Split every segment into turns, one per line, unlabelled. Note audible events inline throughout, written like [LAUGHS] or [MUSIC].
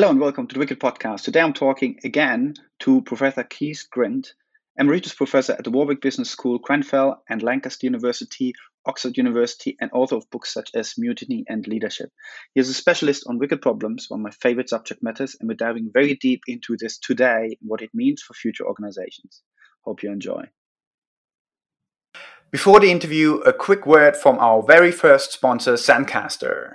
Hello and welcome to the Wicked Podcast. Today I'm talking again to Professor Keith Grint, Emeritus Professor at the Warwick Business School, Grenfell and Lancaster University, Oxford University, and author of books such as Mutiny and Leadership. He is a specialist on wicked problems, one of my favorite subject matters, and we're diving very deep into this today what it means for future organizations. Hope you enjoy. Before the interview, a quick word from our very first sponsor, Zencastr.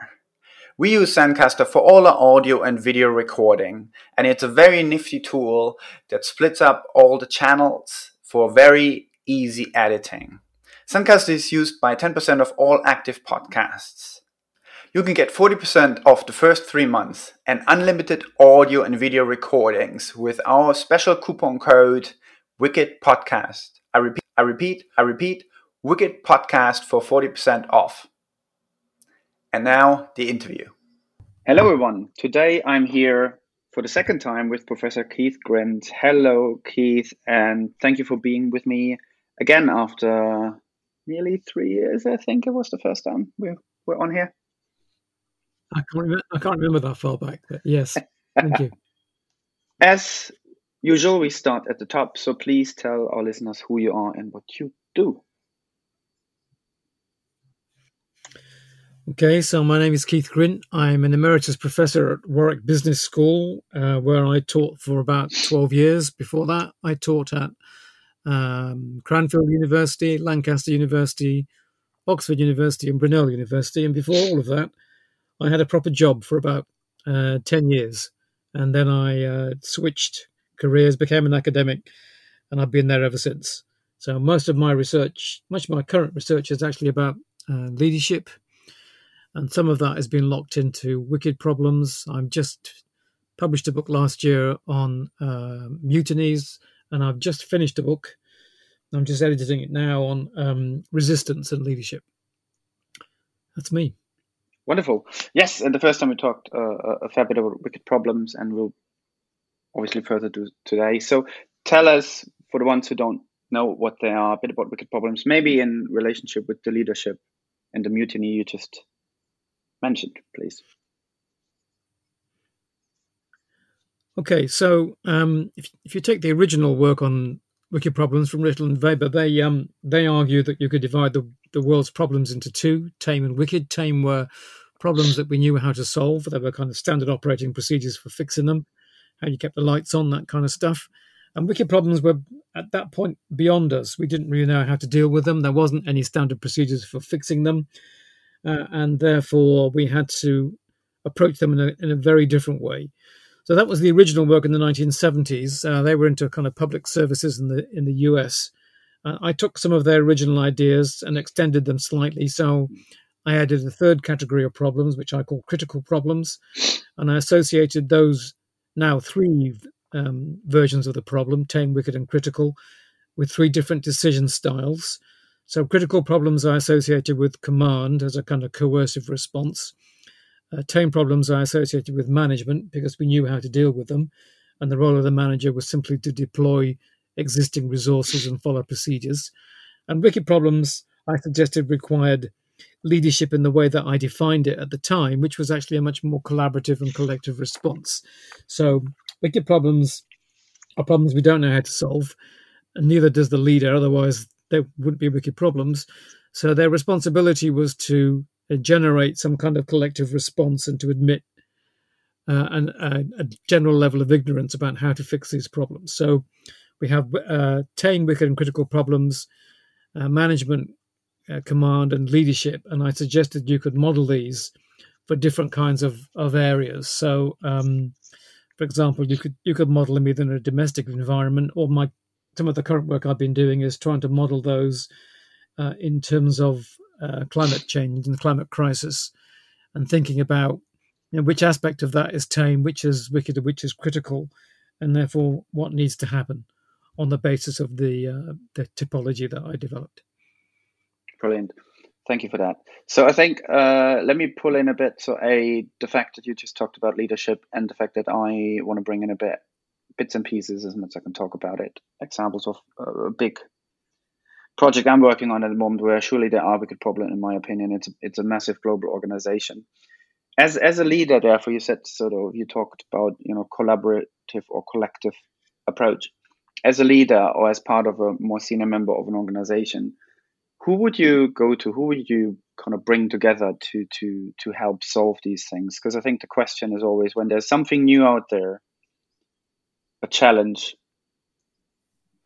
We use Zencastr for all our audio and video recording, and it's a very nifty tool that splits up all the channels for very easy editing. Zencastr is used by 10% of all active podcasts. You can get 40% off the first three months and unlimited audio and video recordings with our special coupon code Wicked Podcast. I repeat, I repeat, I repeat, Wicked Podcast for 40% off. And now the interview. Hello, everyone. Today I'm here for the second time with Professor Keith Grint. Hello, Keith, and thank you for being with me again after nearly three years. I think it was the first time we were on here.
I can't remember, I can't remember that far back, but yes, thank you. [LAUGHS]
As usual, we start at the top, so please tell our listeners who you are and what you do.
Okay, so my name is Keith Grint. I'm an emeritus professor at Warwick Business School, uh, where I taught for about 12 years. Before that, I taught at um, Cranfield University, Lancaster University, Oxford University, and Brunel University. And before all of that, I had a proper job for about uh, 10 years. And then I uh, switched careers, became an academic, and I've been there ever since. So most of my research, much of my current research is actually about uh, leadership and some of that has been locked into wicked problems. I've just published a book last year on uh, mutinies, and I've just finished a book. I'm just editing it now on um, resistance and leadership. That's me.
Wonderful. Yes, and the first time we talked uh, a fair bit about wicked problems, and we'll obviously further do today. So tell us, for the ones who don't know what they are, a bit about wicked problems, maybe in relationship with the leadership and the mutiny you just mentioned, please.
Okay, so um, if, if you take the original work on wicked problems from Rittel and Webber, they um, they argue that you could divide the, the world's problems into two, tame and wicked. Tame were problems that we knew how to solve. There were kind of standard operating procedures for fixing them, how you kept the lights on, that kind of stuff. And wicked problems were at that point beyond us. We didn't really know how to deal with them. There wasn't any standard procedures for fixing them uh, and therefore we had to approach them in a, in a very different way. So that was the original work in the 1970s. Uh, they were into kind of public services in the in the US. Uh, I took some of their original ideas and extended them slightly. So I added a third category of problems, which I call critical problems, and I associated those now three um, versions of the problem: tame, wicked, and critical, with three different decision styles. So critical problems are associated with command as a kind of coercive response. Uh, tame problems are associated with management because we knew how to deal with them, and the role of the manager was simply to deploy existing resources and follow procedures. And wicked problems, I suggested, required leadership in the way that I defined it at the time, which was actually a much more collaborative and collective response. So, wicked problems are problems we don't know how to solve, and neither does the leader, otherwise, there wouldn't be wicked problems. So their responsibility was to uh, generate some kind of collective response and to admit uh, an, a, a, general level of ignorance about how to fix these problems. So we have uh, tame wicked and critical problems, uh, management, uh, command, and leadership. And I suggested you could model these for different kinds of, of areas. So, um, for example, you could you could model them either in a domestic environment, or my some of the current work I've been doing is trying to model those uh, in terms of uh, climate change and the climate crisis, and thinking about you know, which aspect of that is tame, which is wicked, which is critical, and therefore what needs to happen on the basis of the uh, the typology that I developed.
Brilliant. Thank you for that. So I think uh, let me pull in a bit. So a the fact that you just talked about leadership and the fact that I want to bring in a bit bits and pieces as much as I can talk about it. Examples of uh, a big project I'm working on at the moment where surely there are wicked problems, in my opinion. It's a, it's a massive global organization. as as a leader, therefore, you said sort of you talked about you know collaborative or collective approach. As a leader or as part of a more senior member of an organization, who would you go to? Who would you kind of bring together to to to help solve these things? Because I think the question is always when there's something new out there, a challenge.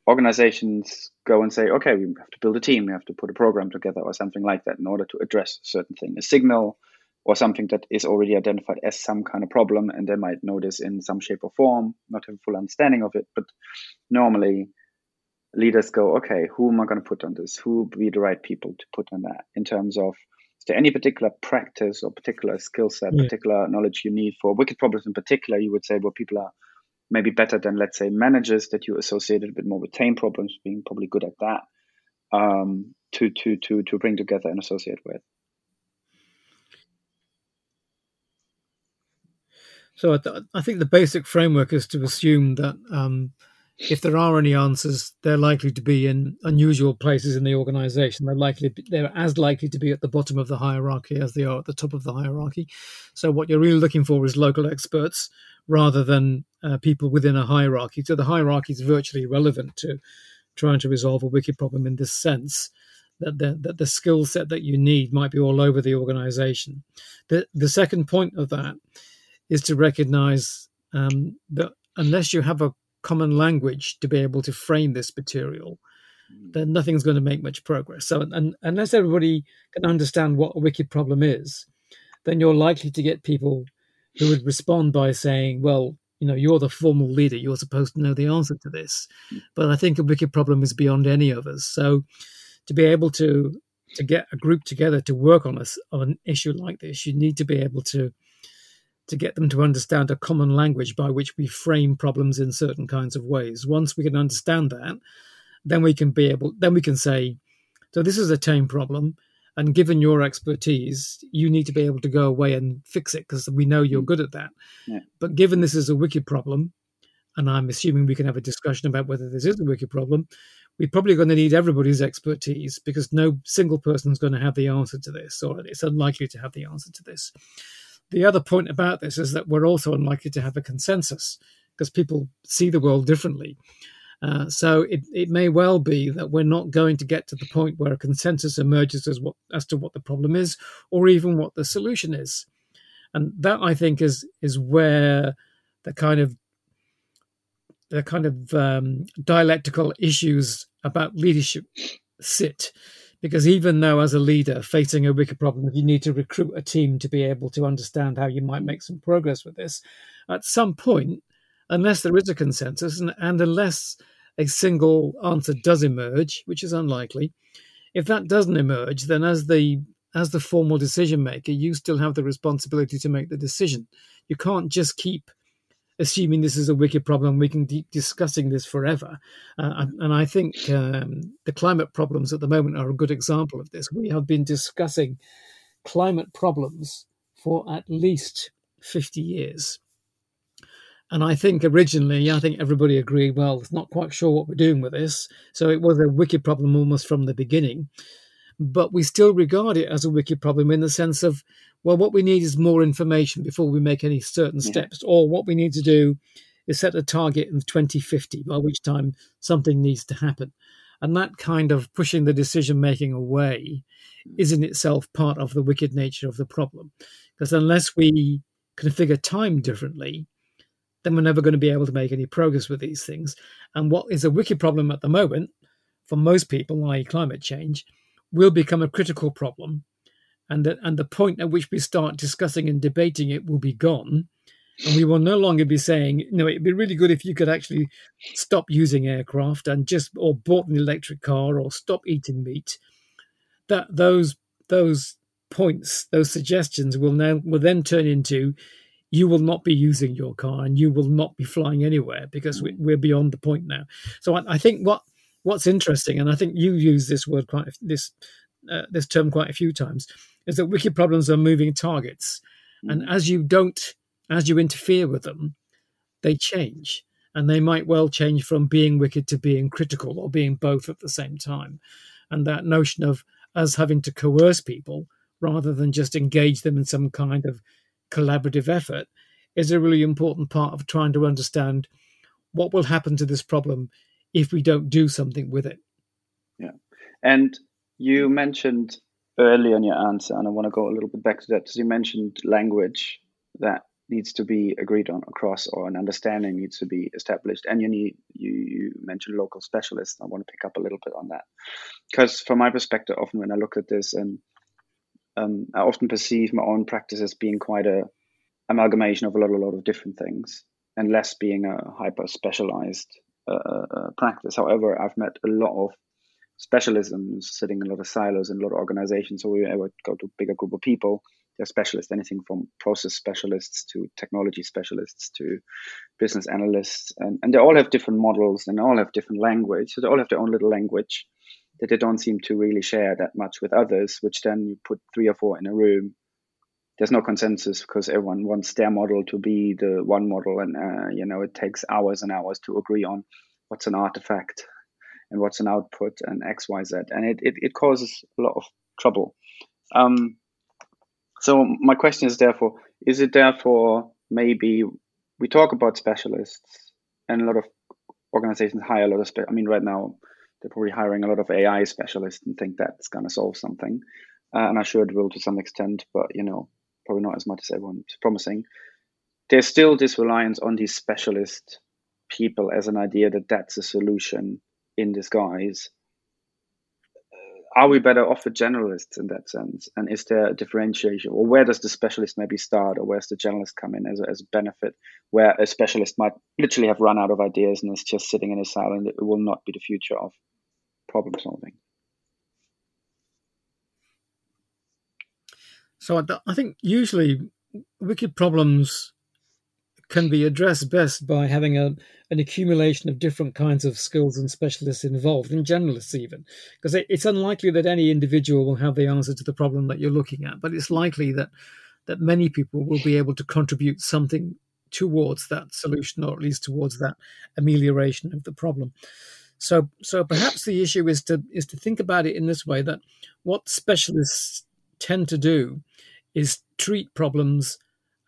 Organizations go and say, okay, we have to build a team, we have to put a program together, or something like that, in order to address a certain thing. A signal or something that is already identified as some kind of problem and they might notice in some shape or form, not have a full understanding of it. But normally leaders go, okay, who am I going to put on this? Who would be the right people to put on that in terms of is there any particular practice or particular skill set, yeah. particular knowledge you need for wicked problems in particular, you would say, well, people are maybe better than, let's say, managers that you associated a bit more with tame problems, being probably good at that, um, to, to, to, to bring together and associate with.
So I, th- I, think the basic framework is to assume that um, if there are any answers, they're likely to be in unusual places in the organization. They're likely they're as likely to be at the bottom of the hierarchy as they are at the top of the hierarchy. So what you're really looking for is local experts rather than uh, people within a hierarchy. So the hierarchy is virtually irrelevant to trying to resolve a wicked problem in this sense that the, that the skill set that you need might be all over the organization. The, the second point of that is to recognize um, that unless you have a common language to be able to frame this material, hmm. then nothing's going to make much progress. So, and, unless everybody can understand what a wicked problem is, then you're likely to get people who would respond by saying, well, you know, you're the formal leader, you're supposed to know the answer to this. Hmm. But I think a wicked problem is beyond any of us. So, to be able to to get a group together to work on a, on an issue like this, you need to be able to to get them to understand a common language by which we frame problems in certain kinds of ways. Once we can understand that, then we can be able, then we can say, so this is a tame problem. And given your expertise, you need to be able to go away and fix it because we know you're mm. good at that. Yeah. But given this is a wicked problem, and I'm assuming we can have a discussion about whether this is a wicked problem, we're probably going to need everybody's expertise because no single person is going to have the answer to this, or it's unlikely to have the answer to this. The other point about this is that we're also unlikely to have a consensus because people see the world differently. Uh, so it, it may well be that we're not going to get to the point where a consensus emerges as what as to what the problem is or even what the solution is. And that I think is is where the kind of the kind of um, dialectical issues about leadership sit because even though, as a leader facing a wicked problem, you need to recruit a team to be able to understand how you might make some progress with this, at some point, unless there is a consensus and, and unless a single answer does emerge, which is unlikely, if that doesn't emerge, then as the as the formal decision maker, you still have the responsibility to make the decision. You can't just keep assuming this is a wicked problem, we can keep discussing this forever. Uh, and, I think um, the climate problems at the moment are a good example of this. We have been discussing climate problems for at least 50 years. And I think originally, I think everybody agreed, well, it's not quite sure what we're doing with this. So it was a wicked problem almost from the beginning. But we still regard it as a wicked problem in the sense of well, what we need is more information before we make any certain steps, or what we need to do is set a target of 2050, by which time something needs to happen. And that kind of pushing the decision making away mm. is in itself part of the wicked nature of the problem. Because unless we configure time differently, then we're never going to be able to make any progress with these things. And what is a wicked problem at the moment, for most people, i.e., climate change, will become a critical problem and the, and the point at which we start discussing and debating it will be gone. And we will no longer be saying, know, it'd be really good if you could actually stop using aircraft and just, or bought an electric car or stop eating meat. That those those points, those suggestions will now will then turn into, you will not be using your car and you will not be flying anywhere because we, are beyond the point now. So I, I think what what's interesting, and I think you use this word quite this uh, this term quite a few times, is that wicked problems are moving targets. Mm. And as you don't, as you interfere with them, they change. And they might well change from being wicked to being critical or being both at the same time. And that notion of us having to coerce people rather than just engage them in some kind of collaborative effort is a really important part of trying to understand what will happen to this problem if we don't do something with it.
Yeah. And you mentioned earlier in your answer, and I want to go a little bit back to that, because you mentioned language that needs to be agreed on across or an understanding needs to be established and you need you, you mentioned local specialists. I want to pick up a little bit on that. Because from my perspective often when i look at this and um, i often perceive my own practice as being quite a amalgamation of a lot, a lot of different things and less being a hyper specialized uh, uh, uh, practice. However i've met a lot of specialisms sitting in a lot of silos in a lot of organizations so we would go to a bigger group of people they're specialists, anything from process specialists to technology specialists to business analysts. And, and they all have different models and all have different language. So they all have their own little language that they don't seem to really share that much with others, which then you put three or four in a room. There's no consensus because everyone wants their model to be the one model. And, uh, you know, it takes hours and hours to agree on what's an artifact and what's an output and X, Y, Z. And it, it, it causes a lot of trouble. Um, so my question is therefore, is it therefore maybe we talk about specialists and a lot of organizations hire a lot of, spe- I mean, right now they're probably hiring a lot of AI specialists and think that's going to solve something. Uh, and I'm sure it will to some extent, but you know, probably not as much as everyone's promising. There's still this reliance on these specialist people as an idea that that's a solution in disguise are we better off with generalists in that sense? And is there a differentiation, or where does the specialist maybe start, or where's the generalist come in as a, as a benefit, where a specialist might literally have run out of ideas and is just sitting in a cell, and it will not be the future of problem solving?
So I think usually wicked problems can be addressed best by having a, an accumulation of different kinds of skills and specialists involved, and generalists even. Because it, it's unlikely that any individual will have the answer to the problem that you're looking at, but it's likely that that many people will be able to contribute something towards that solution, or at least towards that amelioration of the problem. So, so perhaps the issue is to is to think about it in this way: that what specialists tend to do is treat problems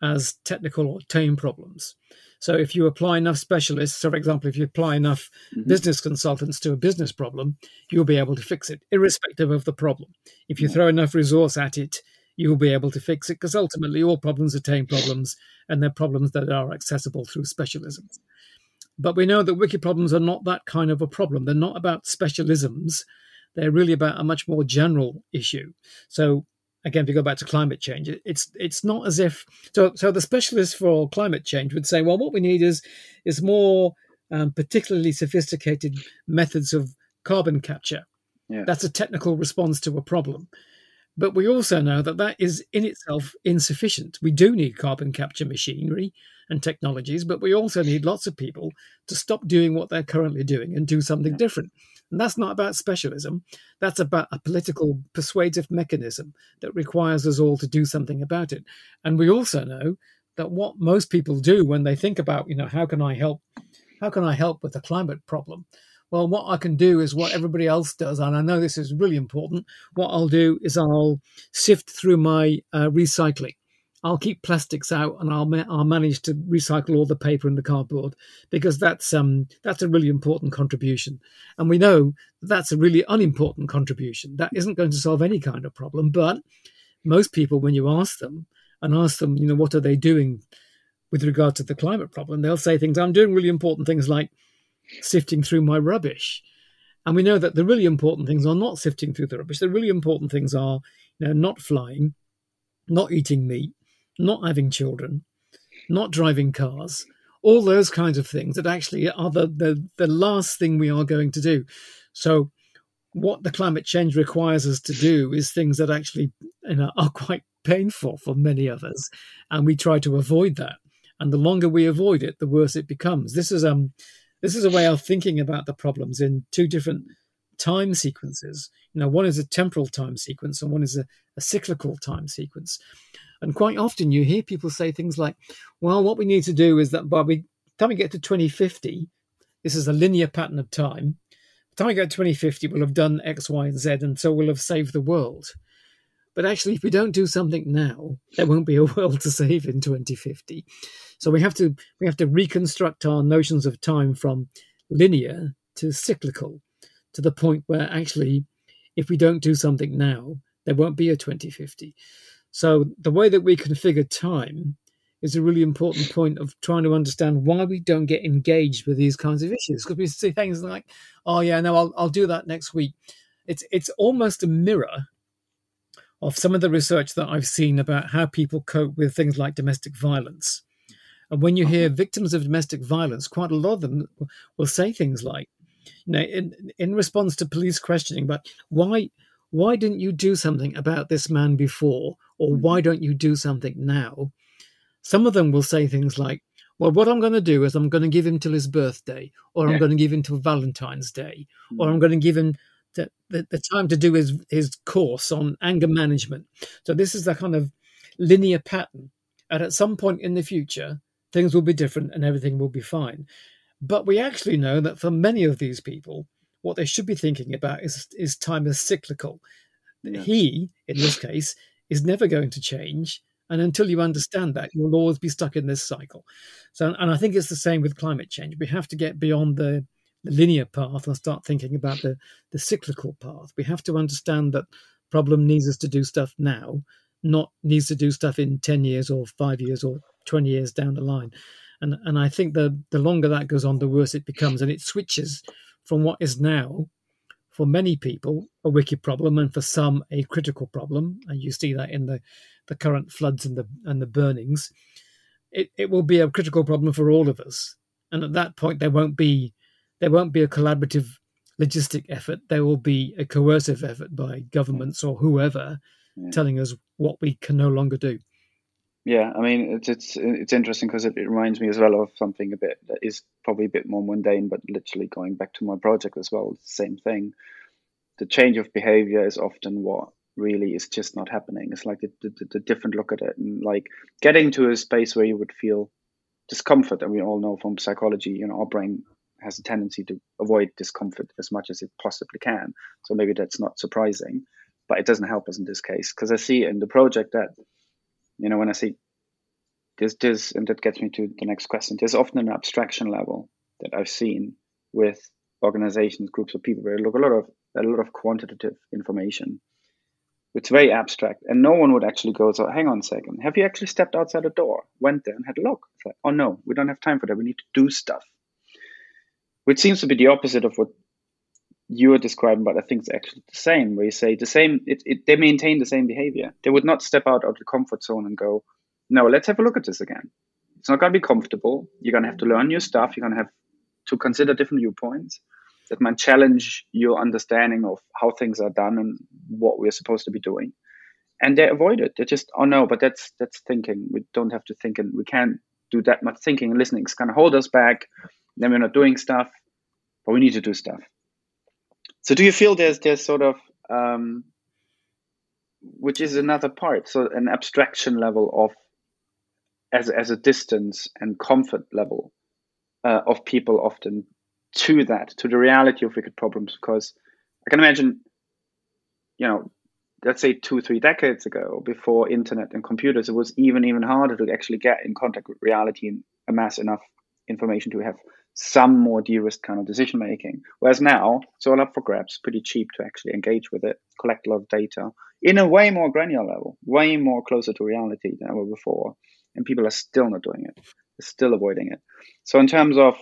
as technical or tame problems. So if you apply enough specialists, so for example, if you apply enough mm-hmm. business consultants to a business problem, you'll be able to fix it, irrespective of the problem. If you throw enough resource at it, you'll be able to fix it because ultimately all problems are tame problems and they're problems that are accessible through specialisms. But we know that wicked problems are not that kind of a problem. They're not about specialisms. They're really about a much more general issue. So again, if you go back to climate change, it's it's not as if so. So the specialists for climate change would say, well, what we need is is more um, particularly sophisticated methods of carbon capture. Yeah. That's a technical response to a problem. But we also know that that is in itself insufficient. We do need carbon capture machinery and technologies, but we also need lots of people to stop doing what they're currently doing and do something yeah. different. And that's not about specialism. That's about a political persuasive mechanism that requires us all to do something about it. And we also know that what most people do when they think about, you know, how can I help? How can I help with the climate problem? Well, what I can do is what everybody else does, and I know this is really important. What I'll do is I'll sift through my uh, recycling. I'll keep plastics out and I'll ma- I'll manage to recycle all the paper and the cardboard because that's um that's a really important contribution, and we know that's a really unimportant contribution. That isn't going to solve any kind of problem. But most people, when you ask them and ask them, you know, what are they doing with regard to the climate problem, they'll say things. I'm doing really important things like sifting through my rubbish. And we know that the really important things are not sifting through the rubbish. The really important things are, you know, not flying, not eating meat, not having children, not driving cars, all those kinds of things that actually are the, the, the last thing we are going to do. So, what the climate change requires us to do is things that actually you know, are quite painful for many of us, and we try to avoid that. And the longer we avoid it, the worse it becomes. This is um, this is a way of thinking about the problems in two different time sequences. You know, one is a temporal time sequence, and one is a, a cyclical time sequence. And quite often you hear people say things like, well, what we need to do is that by the time we get to 2050, this is a linear pattern of time. By the time we get to 2050, we'll have done X, Y, and Z, and so we'll have saved the world. But actually, if we don't do something now, there won't be a [LAUGHS] world to save in 2050. So we have to we have to reconstruct our notions of time from linear to cyclical, to the point where actually, if we don't do something now, there won't be a 2050. So the way that we configure time is a really important point of trying to understand why we don't get engaged with these kinds of issues. Because we see things like, "Oh yeah, no, I'll I'll do that next week." It's it's almost a mirror of some of the research that I've seen about how people cope with things like domestic violence. And when you hear uh-huh. victims of domestic violence, quite a lot of them will say things like, you know, in, in response to police questioning, but why why didn't you do something about this man before? Or why mm-hmm. don't you do something now? Some of them will say things like, well, what I'm going to do is I'm going to give him till his birthday, or yeah. I'm going to give him till Valentine's Day, or I'm mm-hmm. going to give him the, the, the, time to do his, his course on anger management. So this is the kind of linear pattern. And at some point in the future, things will be different and everything will be fine. But we actually know that for many of these people, what they should be thinking about is, is time is cyclical. Yeah. He, in this case, is never going to change. And until you understand that, you'll always be stuck in this cycle. So, and I think it's the same with climate change. We have to get beyond the, linear path and start thinking about the, the cyclical path. We have to understand that problem needs us to do stuff now, not needs to do stuff in 10 years or five years or 20 years down the line. And, and I think the, the longer that goes on, the worse it becomes. And it switches from what is now, for many people, a wicked problem, and for some, a critical problem. And you see that in the, the current floods and the and the burnings. It, it will be a critical problem for all of us. And at that point, there won't be there won't be a collaborative logistic effort. There will be a coercive effort by governments or whoever yeah. telling us what we can no longer do.
Yeah, I mean it's it's it's interesting because it, it, reminds me as well of something a bit that is probably a bit more mundane, but literally going back to my project as well, same thing. The change of behavior is often what really is just not happening. It's like the, the, the different look at it and like getting to a space where you would feel discomfort, and we all know from psychology, you know, our brain has a tendency to avoid discomfort as much as it possibly can. So maybe that's not surprising, but it doesn't help us in this case because I see in the project that you know, when I say this, there's, and that gets me to the next question, there's often an abstraction level that I've seen with organizations, groups of people where look a lot of a lot of quantitative information. It's very abstract, and no one would actually go. So, hang on a second. Have you actually stepped outside the door, went there, and had a look? It's like, oh no, we don't have time for that. We need to do stuff, which seems to be the opposite of what you are describing, but I think it's actually the same. Where you say the same, it, it, they maintain the same behavior. They would not step out of the comfort zone and go, "No, let's have a look at this again." It's not going to be comfortable. You're going to have to learn new stuff. You're going to have to consider different viewpoints that might challenge your understanding of how things are done and what we're supposed to be doing. And they avoid it. They just, oh no, but that's that's thinking. We don't have to think, and we can't do that much thinking and listening. It's going to hold us back. Then we're not doing stuff, but we need to do stuff. So do you feel there's there's sort of um, which is another part, so an abstraction level of as as a distance and comfort level uh, of people often to that to the reality of wicked problems? Because I can imagine, you know, let's say two three decades ago before internet and computers, it was even even harder to actually get in contact with reality and amass enough information to have some more de-risk kind of decision making. Whereas now it's all up for grabs, pretty cheap to actually engage with it, collect a lot of data in a way more granular level, way more closer to reality than ever before. And people are still not doing it. They're still avoiding it. So in terms of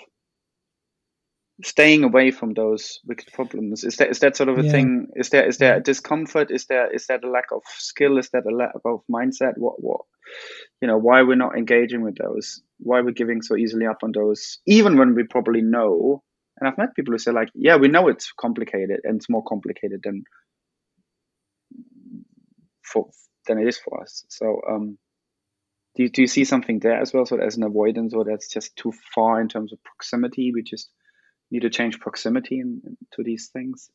staying away from those wicked problems, is that is that sort of a yeah. thing? Is there is there a discomfort? Is there is that a lack of skill? Is that a lack of mindset? What what you know, why we're not engaging with those? why we're giving so easily up on those, even when we probably know. And I've met people who say like, yeah, we know it's complicated and it's more complicated than for than it is for us. So um, do you, do you see something there as well? So as an avoidance, or that's just too far in terms of proximity? We just need to change proximity in, in, to these things.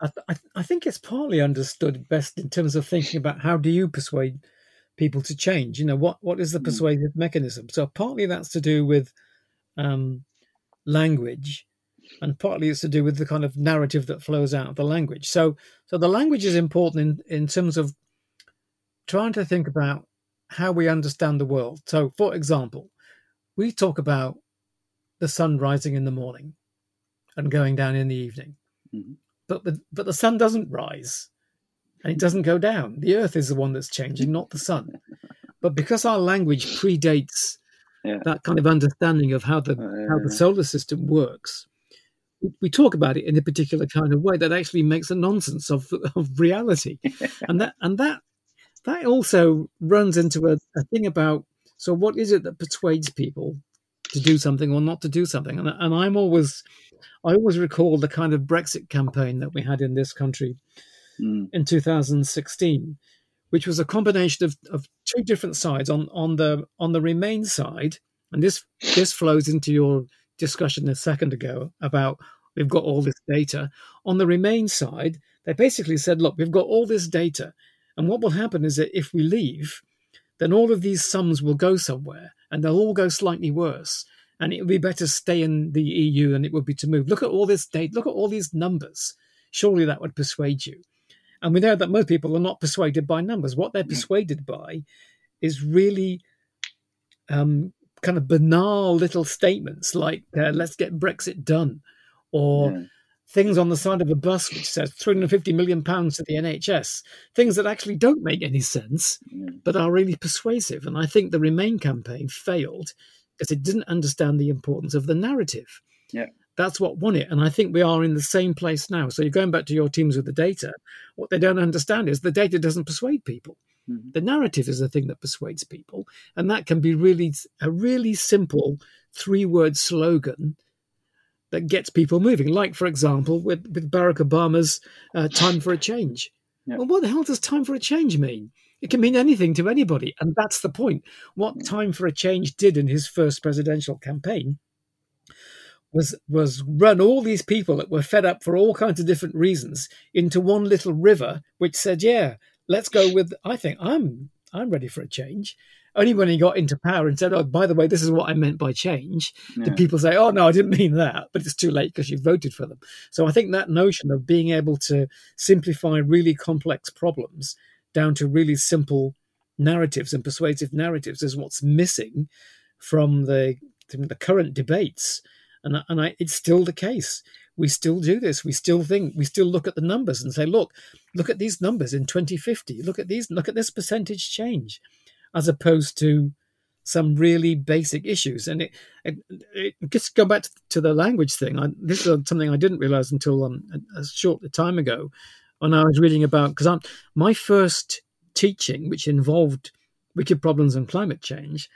I, th- I think it's partly understood best in terms of thinking about how do you persuade people to change. You know, what what is the hmm. persuasive mechanism? So partly that's to do with um, language, and partly it's to do with the kind of narrative that flows out of the language. So, so the language is important in, in terms of trying to think about how we understand the world. So, for example, we talk about the sun rising in the morning and going down in the evening, mm-hmm. but the, but the sun doesn't rise and it doesn't go down. The Earth is the one that's changing, not the sun. [LAUGHS] But because our language predates yeah. that kind of understanding of how the uh, how the solar system works, we talk about it in a particular kind of way that actually makes a nonsense of of reality, [LAUGHS] and that and that that also runs into a, a, thing about so what is it that persuades people to do something or not to do something, and and I'm always I always recall the kind of Brexit campaign that we had in this country mm. in 2016, which was a combination of, of two different sides on on the on the Remain side, and this this flows into your discussion a second ago about we've got all this data. On the Remain side, they basically said, look, we've got all this data. And what will happen is that if we leave, then all of these sums will go somewhere and they'll all go slightly worse. And it would be better to stay in the EU than it would be to move. Look at all this data, look at all these numbers. Surely that would persuade you. And we know that most people are not persuaded by numbers. What they're persuaded by is really um, kind of banal little statements like uh, let's get brexit done or yeah. Things on the side of a bus which says 350 million pounds to the nhs things that actually don't make any sense but are really persuasive. And i think the remain campaign failed because it didn't understand the importance of the narrative.
Yeah.
That's what won it. And i think we are in the same place now. So you're going back to your teams with the data what they don't understand is the data doesn't persuade people. Mm-hmm. The narrative is the thing that persuades people, and that can be really a really simple three-word slogan that gets people moving. Like, for example, with with Barack Obama's uh, "Time for a Change." Well, what the hell does "time for a change" mean? It can mean anything to anybody, and that's the point. What "Time for a Change" did in his first presidential campaign was was run all these people that were fed up for all kinds of different reasons into one little river, which said, "Yeah, let's go with. I think I'm I'm ready for a change. Only when he got into power and said, "Oh, by the way, this is what I meant by change," yeah. did people say, "Oh no, I didn't mean that." But it's too late because you voted for them. So I think that notion of being able to simplify really complex problems down to really simple narratives and persuasive narratives is what's missing from the from the current debates, and and I, it's still the case we still do this. We still think, we still look at the numbers and say, look, look at these numbers in 2050. Look at these, look at this percentage change, as opposed to some really basic issues. And it, it, it just go back to the language thing. I, this is something I didn't realize until um, a, a short time ago when I was reading about, because my first teaching, which involved wicked problems and climate change,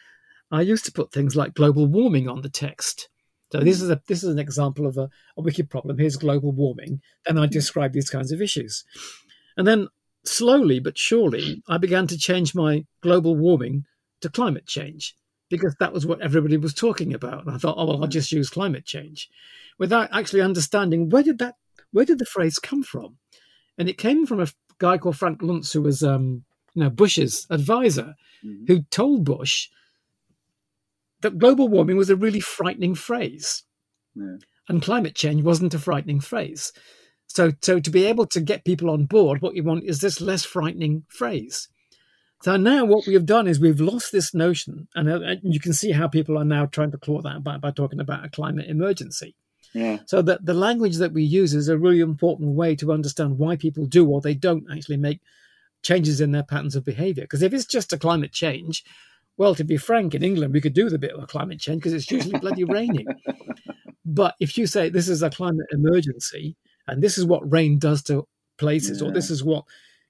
I used to put things like global warming on the text so this is a this is an example of a, a wicked problem. Here's global warming, and I describe these kinds of issues, and then slowly but surely I began to change my global warming to climate change because that was what everybody was talking about. And I thought, oh well, I'll just use climate change, without actually understanding where did that where did the phrase come from, and it came from a guy called Frank Luntz who was um, you know Bush's advisor, mm-hmm. who told Bush that global warming was a really frightening phrase. Yeah. And climate change wasn't a frightening phrase. So, so to be able to get people on board, what you want is this less frightening phrase. So now what we have done is we've lost this notion, and, uh, and you can see how people are now trying to claw that back by talking about a climate emergency.
Yeah.
So that the language that we use is a really important way to understand why people do or they don't actually make changes in their patterns of behavior. Because if it's just a climate change, well, to be frank, in England, we could do with a bit of a climate change because it's usually bloody raining. [LAUGHS] But if you say this is a climate emergency and this is what rain does to places, yeah. or this is what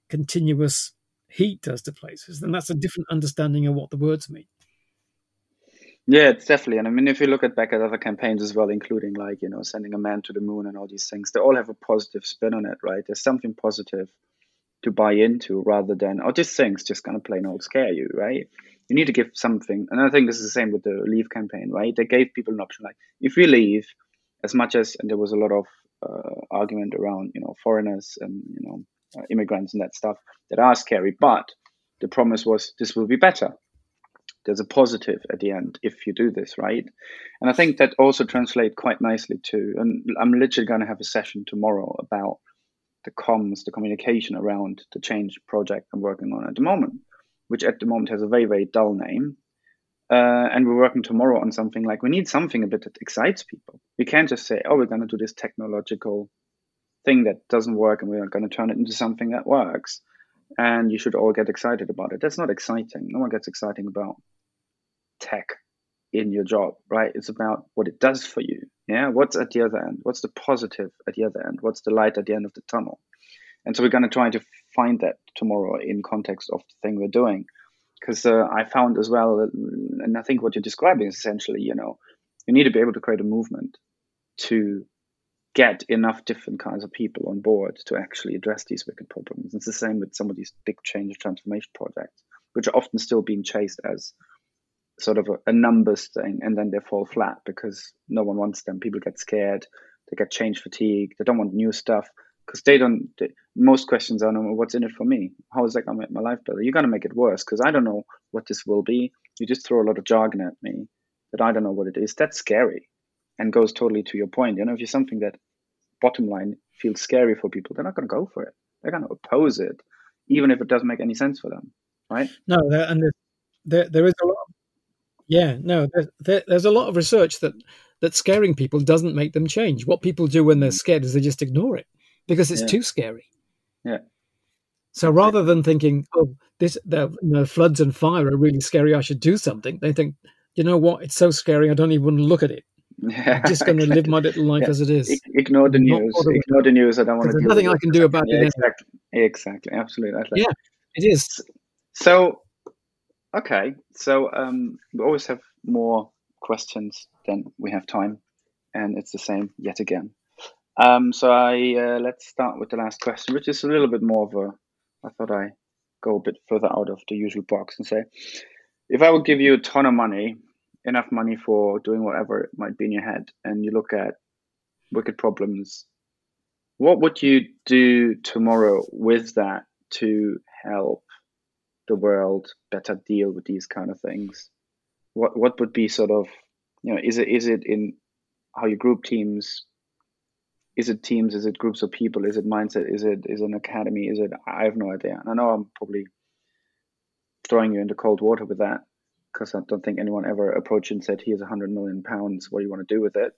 continuous heat does to places, then that's a different understanding of what the words mean.
Yeah, it's definitely. And I mean, if you look at back at other campaigns as well, including like, you know, sending a man to the moon and all these things, they all have a positive spin on it, right? There's something positive to buy into rather than, oh, these things just kind of plain old scare you, right? you need to give something. And I think this is the same with the Leave campaign, right? They gave people an option like, if we leave, as much as and there was a lot of argument around, you know, foreigners and you know, uh, immigrants and that stuff that are scary, but the promise was this will be better. there's a positive at the end if you do this right? And i think that also translates quite nicely to and i'm literally going to have a session tomorrow about the comms the communication around the change project i'm working on at the moment which at the moment has a very very dull name. Uh, and we're working tomorrow on something like we need something a bit that excites people we can't just say oh we're going to do this technological thing that doesn't work and we're going to turn it into something that works and you should all get excited about it that's not exciting no one gets exciting about tech in your job, right? It's about what it does for you. Yeah. What's at the other end? What's the positive at the other end? What's the light at the end of the tunnel? And so we're going to try to find that tomorrow in context of the thing we're doing. Because uh, I found as well, and I think what you're describing is essentially, you know, you need to be able to create a movement to get enough different kinds of people on board to actually address these wicked problems. It's the same with some of these big change transformation projects, which are often still being chased as sort of a, a, numbers thing and then they fall flat because no one wants them. People get scared. They get change fatigue. They don't want new stuff because they don't they, most questions are what's in it for me? How is that going to make my life better? You're going to make it worse because i don't know what this will be. You just throw a lot of jargon at me that i don't know what it is that's scary and goes totally to your point you know if you're something that bottom line feels scary for people they're not going to go for it they're going to oppose it even if it doesn't make any sense for them right
no there, and there, there is a lot Of, yeah, no, there, there's a lot of research that that scaring people doesn't make them change. What people do when they're mm. scared is they just ignore it because it's yeah. too scary.
Yeah.
So rather than thinking, "Oh, this the you know, floods and fire are really scary. I should do something," they think, "You know what? It's so scary. I don't even want to look at it. Yeah, [LAUGHS] I'm just going to live my little life yeah. as it is.
Ignore the news. Ignore the news. I don't want to.
There's nothing I can do about
yeah,
it.
Exactly. Exactly. Absolutely.
Yeah, it is.
So Okay, so um, we always have more questions than we have time, and it's the same yet again. Um, so I uh, let's start with the last question, which is a little bit more of a. I thought I go a bit further out of the usual box and say, if I would give you a ton of money, enough money for doing whatever it might be in your head, and you look at wicked problems, what would you do tomorrow with that to help the world better deal with these kind of things? What what would be sort of you know is it is it in how you group teams? Is it teams? Is it groups of people? Is it mindset? Is it is it an academy? Is it I have no idea. I know I'm probably throwing you into cold water with that because I don't think anyone ever approached and said, "Here's a hundred million pounds. What do you want to do with it?"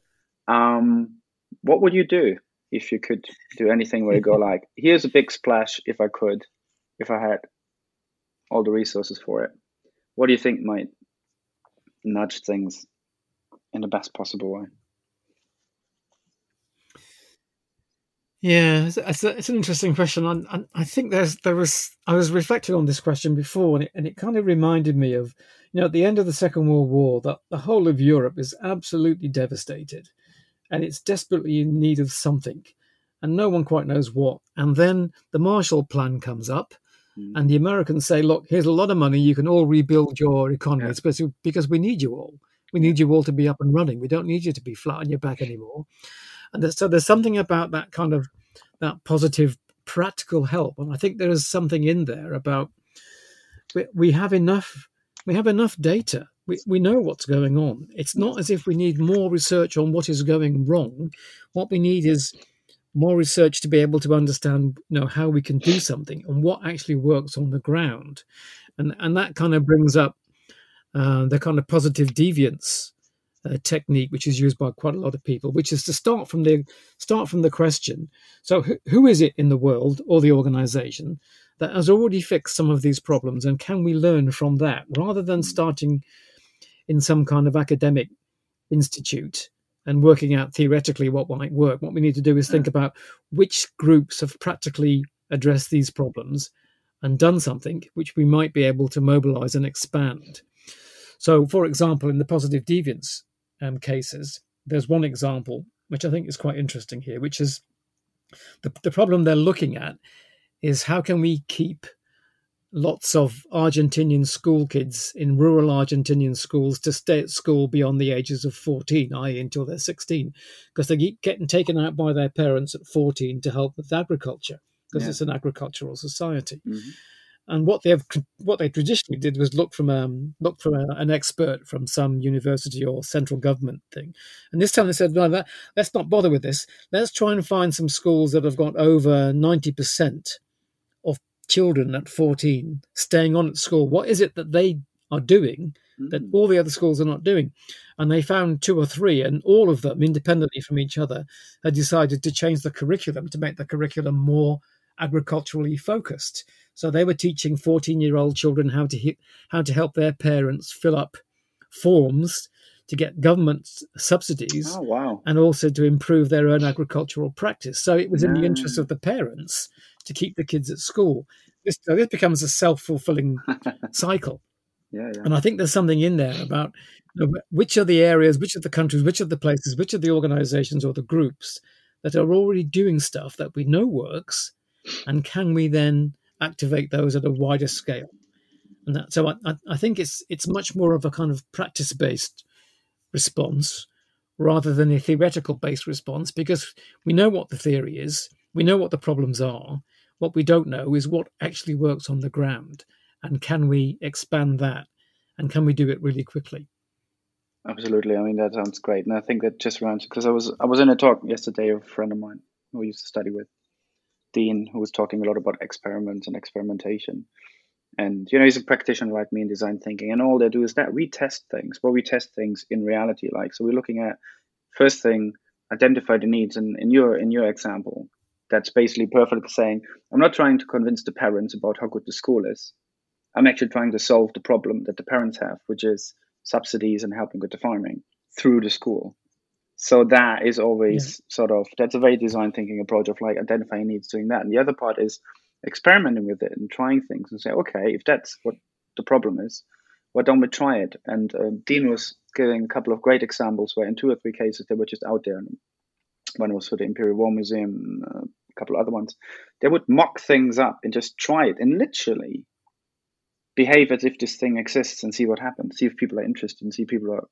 Um, what would you do if you could do anything where you go [LAUGHS] like, "Here's a big splash. If I could, if I had all the resources for it. What do you think might nudge things in the best possible way?
Yeah, it's, it's, an interesting question. I, I, think there's there was I was reflecting on this question before, and it, and it kind of reminded me of you know at the end of the Second World War that the whole of Europe is absolutely devastated, and it's desperately in need of something, and no one quite knows what. And then the Marshall Plan comes up, Mm. And the Americans say, look, here's a lot of money. You can all rebuild your economy, especially because we need you all. We need you all to be up and running. We don't need you to be flat on your back anymore. And so there's something about that kind of that positive practical help. And I think there is something in there about we, we have enough we have enough data. We, we know what's going on. It's not as if we need more research on what is going wrong. What we need is more research to be able to understand you know how we can do something and what actually works on the ground and and that kind of brings up uh, the kind of positive deviance uh, technique which is used by quite a lot of people which is to start from the start from the question so who, who is it in the world or the organization that has already fixed some of these problems and can we learn from that rather than starting in some kind of academic institute and working out theoretically what might work. What we need to do is think about which groups have practically addressed these problems and done something which we might be able to mobilize and expand. So, for example, in the positive deviance um, cases, there's one example which I think is quite interesting here, which is the, the problem they're looking at is how can we keep lots of Argentinian school kids in rural Argentinian schools to stay at school beyond the ages of 14, i.e., until they're 16, because they keep getting taken out by their parents at 14 to help with agriculture, because yeah. it's an agricultural society. Mm-hmm. And what they have what they traditionally did was look from um, look from a, an expert from some university or central government thing. And this time they said no that, let's not bother with this. Let's try and find some schools that have got over 90% of children at 14 staying on at school. What is it that they are doing that mm. all the other schools are not doing? And they found two or three and all of them independently from each other had decided to change the curriculum to make the curriculum more agriculturally focused so they were teaching 14 year old children how to how to help their parents fill up forms to get government subsidies
oh, wow.
and also to improve their own agricultural practice. So it was in the interest of the parents to keep the kids at school. This, so this becomes a self fulfilling [LAUGHS] cycle.
Yeah, yeah.
And I think there's something in there about you know, which are the areas, which are the countries, which are the places, which are the organizations or the groups that are already doing stuff that we know works, and can we then activate those at a wider scale. And that, so I, I think it's it's much more of a kind of practice based response rather than a theoretical based response because we know what the theory is, we know what the problems are. What we don't know is what actually works on the ground, and can we expand that, and can we do it really quickly?
Absolutely. I mean that sounds great, and I think that just runs because I was I was in a talk yesterday of a friend of mine who used to study with, Dean, who was talking a lot about experiments and experimentation. And you know, he's a practitioner like me in design thinking, and all they do is that we test things, but we test things in reality. Like so, we're looking at first thing, identify the needs, and in your in your example, that's basically perfect saying, I'm not trying to convince the parents about how good the school is. I'm actually trying to solve the problem that the parents have, which is subsidies and helping with the farming through the school so that is always yeah. sort of that's a very design thinking approach of like identifying needs doing that. And the other part is experimenting with it and trying things and say okay if that's what the problem is why don't we try it? And uh, dean was giving a couple of great examples where in two or three cases they were just out there. One was for the imperial war museum uh, a couple of other ones. They would mock things up and just try it and literally behave as if this thing exists and see what happens see if people are interested and see if people are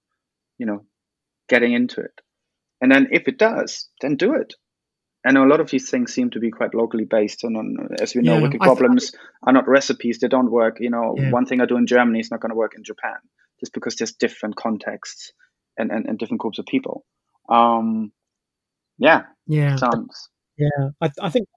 you know getting into it and then if it does, then do it. And a lot of these things seem to be quite locally based. And as we know, yeah, wicked problems th- are not recipes; they don't work. You know, yeah. one thing I do in Germany is not going to work in Japan, just because there's different contexts and, and, and different groups of people. Um, yeah,
yeah,
sounds.
Yeah, I, I think.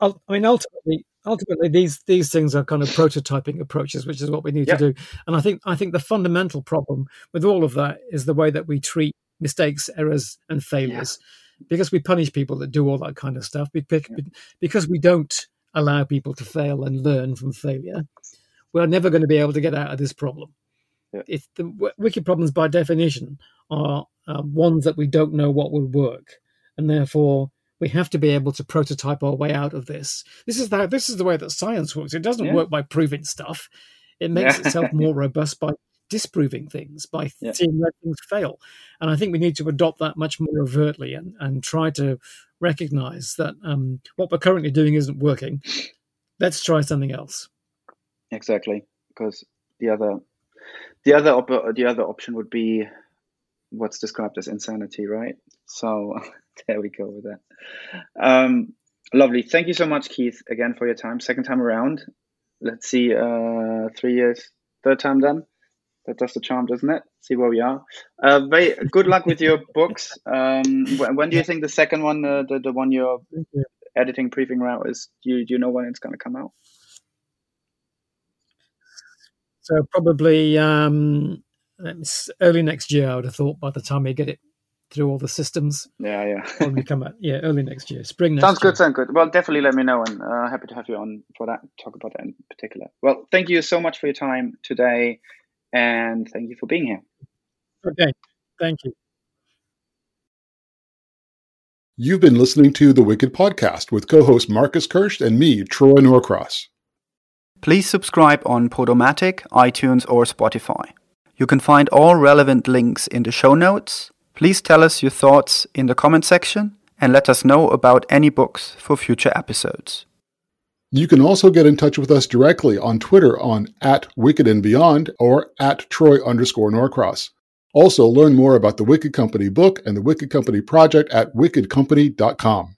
I mean, ultimately, ultimately, these these things are kind of prototyping approaches, which is what we need yeah. to do. And I think I think the fundamental problem with all of that is the way that we treat mistakes, errors, and failures. Yeah. Because we punish people that do all that kind of stuff, because we don't allow people to fail and learn from failure, we're never going to be able to get out of this problem. Yeah. If the wicked problems, by definition, are uh, ones that we don't know what will work, and therefore we have to be able to prototype our way out of this. This is the, this is the way that science works. It doesn't yeah. work by proving stuff. It makes yeah. itself [LAUGHS] more robust by disproving things, by yeah. seeing where things fail. And I think we need to adopt that much more overtly and, and try to recognize that um, what we're currently doing isn't working. Let's try something else.
Exactly, because the other the other op- the other option would be what's described as insanity, right? So [LAUGHS] there we go with that. Um, lovely. Thank you so much, Keith, again for your time. Second time around. Let's see, uh, three years, third time done that does the charm, doesn't it? See where we are. Uh, very good luck with your books. Um, when, when, do you think the second one, uh, the the one you're editing, briefing route is? Do you, do you know when it's going to come out?
So probably um, early next year. I would have thought by the time we get it through all the systems.
Yeah, yeah. [LAUGHS]
probably come out. Yeah, early next year, spring. Next
sounds
year.
good. Sounds good. Well, definitely let me know, and uh, happy to have you on for that. Talk about that in particular. Well, thank you so much for your time today and thank you for being here.
Okay, thank you.
You've been listening to the Wicked Podcast with co host Marcus Kirsch and me, Troy Norcross.
Please subscribe on Podomatic, iTunes, or Spotify. You can find all relevant links in the show notes. Please tell us your thoughts in the comment section and let us know about any books for future episodes.
You can also get in touch with us directly on Twitter on at Wicked and Beyond or at Troy underscore Norcross. Also, learn more about the Wicked Company book and the Wicked Company project at wickedcompany.com.